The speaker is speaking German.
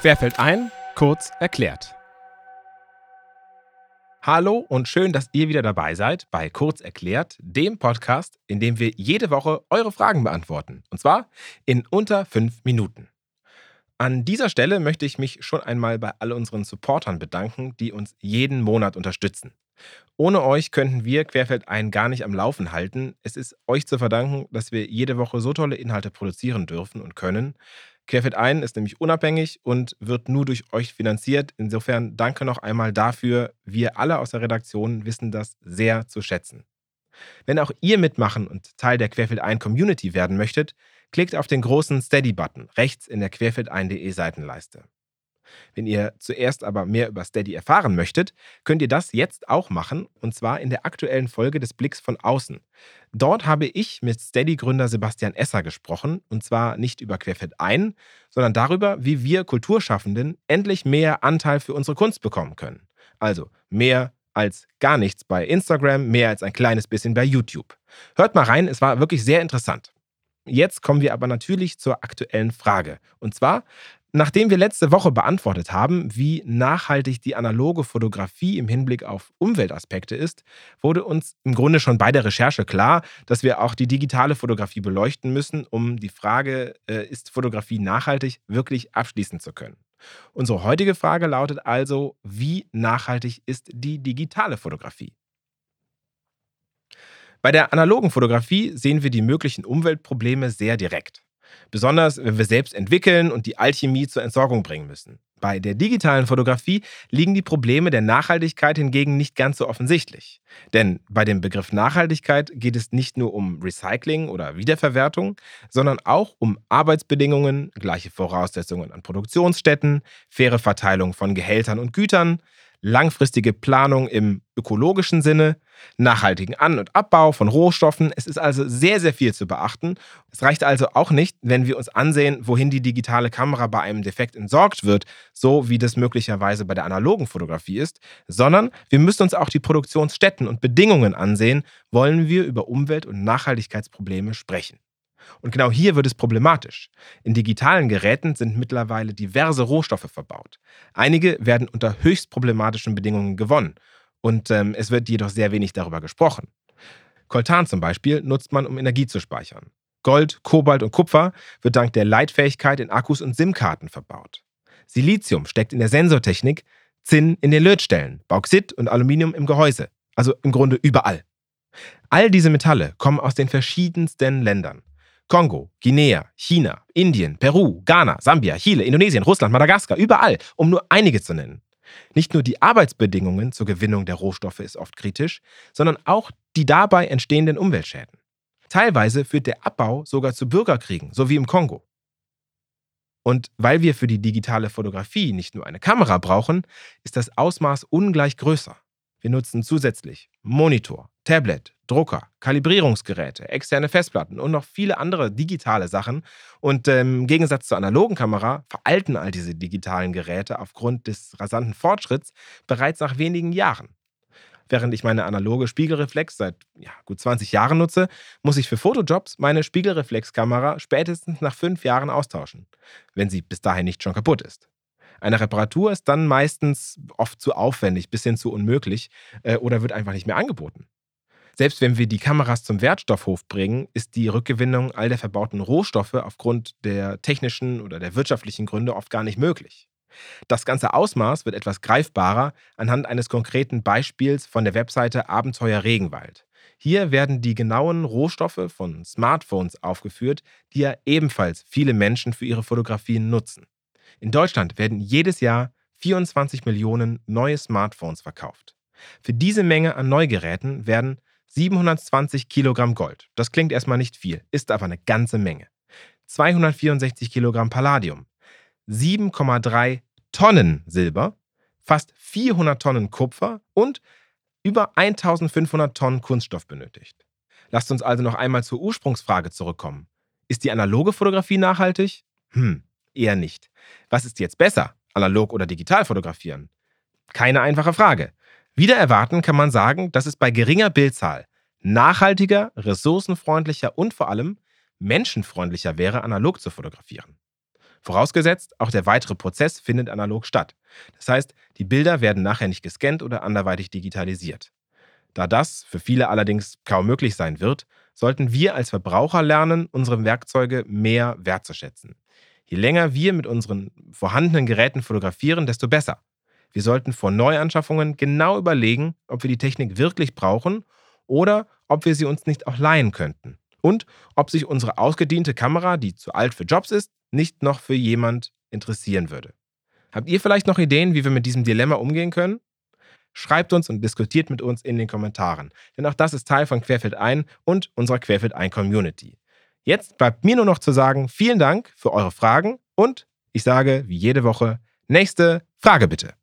Querfeld ein, kurz erklärt. Hallo und schön, dass ihr wieder dabei seid bei Kurz erklärt, dem Podcast, in dem wir jede Woche eure Fragen beantworten. Und zwar in unter fünf Minuten. An dieser Stelle möchte ich mich schon einmal bei all unseren Supportern bedanken, die uns jeden Monat unterstützen. Ohne euch könnten wir Querfeld ein gar nicht am Laufen halten. Es ist euch zu verdanken, dass wir jede Woche so tolle Inhalte produzieren dürfen und können. Querfeld ein ist nämlich unabhängig und wird nur durch euch finanziert. Insofern danke noch einmal dafür. Wir alle aus der Redaktion wissen das sehr zu schätzen. Wenn auch ihr mitmachen und Teil der Querfeld ein Community werden möchtet, klickt auf den großen Steady-Button rechts in der querfeld1.de Seitenleiste. Wenn ihr zuerst aber mehr über Steady erfahren möchtet, könnt ihr das jetzt auch machen, und zwar in der aktuellen Folge des Blicks von außen. Dort habe ich mit Steady-Gründer Sebastian Esser gesprochen, und zwar nicht über Querfeld ein, sondern darüber, wie wir Kulturschaffenden endlich mehr Anteil für unsere Kunst bekommen können. Also mehr als gar nichts bei Instagram, mehr als ein kleines bisschen bei YouTube. Hört mal rein, es war wirklich sehr interessant. Jetzt kommen wir aber natürlich zur aktuellen Frage. Und zwar, Nachdem wir letzte Woche beantwortet haben, wie nachhaltig die analoge Fotografie im Hinblick auf Umweltaspekte ist, wurde uns im Grunde schon bei der Recherche klar, dass wir auch die digitale Fotografie beleuchten müssen, um die Frage, äh, ist Fotografie nachhaltig, wirklich abschließen zu können. Unsere heutige Frage lautet also, wie nachhaltig ist die digitale Fotografie? Bei der analogen Fotografie sehen wir die möglichen Umweltprobleme sehr direkt. Besonders wenn wir selbst entwickeln und die Alchemie zur Entsorgung bringen müssen. Bei der digitalen Fotografie liegen die Probleme der Nachhaltigkeit hingegen nicht ganz so offensichtlich. Denn bei dem Begriff Nachhaltigkeit geht es nicht nur um Recycling oder Wiederverwertung, sondern auch um Arbeitsbedingungen, gleiche Voraussetzungen an Produktionsstätten, faire Verteilung von Gehältern und Gütern, langfristige Planung im ökologischen Sinne, nachhaltigen An- und Abbau von Rohstoffen. Es ist also sehr, sehr viel zu beachten. Es reicht also auch nicht, wenn wir uns ansehen, wohin die digitale Kamera bei einem Defekt entsorgt wird, so wie das möglicherweise bei der analogen Fotografie ist, sondern wir müssen uns auch die Produktionsstätten und Bedingungen ansehen, wollen wir über Umwelt- und Nachhaltigkeitsprobleme sprechen. Und genau hier wird es problematisch. In digitalen Geräten sind mittlerweile diverse Rohstoffe verbaut. Einige werden unter höchst problematischen Bedingungen gewonnen. Und ähm, es wird jedoch sehr wenig darüber gesprochen. Coltan zum Beispiel nutzt man, um Energie zu speichern. Gold, Kobalt und Kupfer wird dank der Leitfähigkeit in Akkus und SIM-Karten verbaut. Silizium steckt in der Sensortechnik, Zinn in den Lötstellen, Bauxit und Aluminium im Gehäuse. Also im Grunde überall. All diese Metalle kommen aus den verschiedensten Ländern. Kongo, Guinea, China, Indien, Peru, Ghana, Sambia, Chile, Indonesien, Russland, Madagaskar, überall, um nur einige zu nennen. Nicht nur die Arbeitsbedingungen zur Gewinnung der Rohstoffe ist oft kritisch, sondern auch die dabei entstehenden Umweltschäden. Teilweise führt der Abbau sogar zu Bürgerkriegen, so wie im Kongo. Und weil wir für die digitale Fotografie nicht nur eine Kamera brauchen, ist das Ausmaß ungleich größer. Wir nutzen zusätzlich Monitor, Tablet, Drucker, Kalibrierungsgeräte, externe Festplatten und noch viele andere digitale Sachen. Und ähm, im Gegensatz zur analogen Kamera veralten all diese digitalen Geräte aufgrund des rasanten Fortschritts bereits nach wenigen Jahren. Während ich meine analoge Spiegelreflex seit ja, gut 20 Jahren nutze, muss ich für Fotojobs meine Spiegelreflexkamera spätestens nach fünf Jahren austauschen, wenn sie bis dahin nicht schon kaputt ist. Eine Reparatur ist dann meistens oft zu aufwendig, bis hin zu unmöglich äh, oder wird einfach nicht mehr angeboten. Selbst wenn wir die Kameras zum Wertstoffhof bringen, ist die Rückgewinnung all der verbauten Rohstoffe aufgrund der technischen oder der wirtschaftlichen Gründe oft gar nicht möglich. Das ganze Ausmaß wird etwas greifbarer anhand eines konkreten Beispiels von der Webseite Abenteuer Regenwald. Hier werden die genauen Rohstoffe von Smartphones aufgeführt, die ja ebenfalls viele Menschen für ihre Fotografien nutzen. In Deutschland werden jedes Jahr 24 Millionen neue Smartphones verkauft. Für diese Menge an Neugeräten werden 720 Kilogramm Gold, das klingt erstmal nicht viel, ist aber eine ganze Menge. 264 Kilogramm Palladium, 7,3 Tonnen Silber, fast 400 Tonnen Kupfer und über 1500 Tonnen Kunststoff benötigt. Lasst uns also noch einmal zur Ursprungsfrage zurückkommen. Ist die analoge Fotografie nachhaltig? Hm, Eher nicht. Was ist jetzt besser, analog oder digital fotografieren? Keine einfache Frage. Wieder erwarten kann man sagen, dass es bei geringer Bildzahl nachhaltiger, ressourcenfreundlicher und vor allem menschenfreundlicher wäre, analog zu fotografieren. Vorausgesetzt, auch der weitere Prozess findet analog statt. Das heißt, die Bilder werden nachher nicht gescannt oder anderweitig digitalisiert. Da das für viele allerdings kaum möglich sein wird, sollten wir als Verbraucher lernen, unsere Werkzeuge mehr wertzuschätzen. Je länger wir mit unseren vorhandenen Geräten fotografieren, desto besser. Wir sollten vor Neuanschaffungen genau überlegen, ob wir die Technik wirklich brauchen oder ob wir sie uns nicht auch leihen könnten. Und ob sich unsere ausgediente Kamera, die zu alt für Jobs ist, nicht noch für jemand interessieren würde. Habt ihr vielleicht noch Ideen, wie wir mit diesem Dilemma umgehen können? Schreibt uns und diskutiert mit uns in den Kommentaren, denn auch das ist Teil von Querfeld ein und unserer Querfeld ein Community. Jetzt bleibt mir nur noch zu sagen, vielen Dank für eure Fragen und ich sage wie jede Woche, nächste Frage bitte.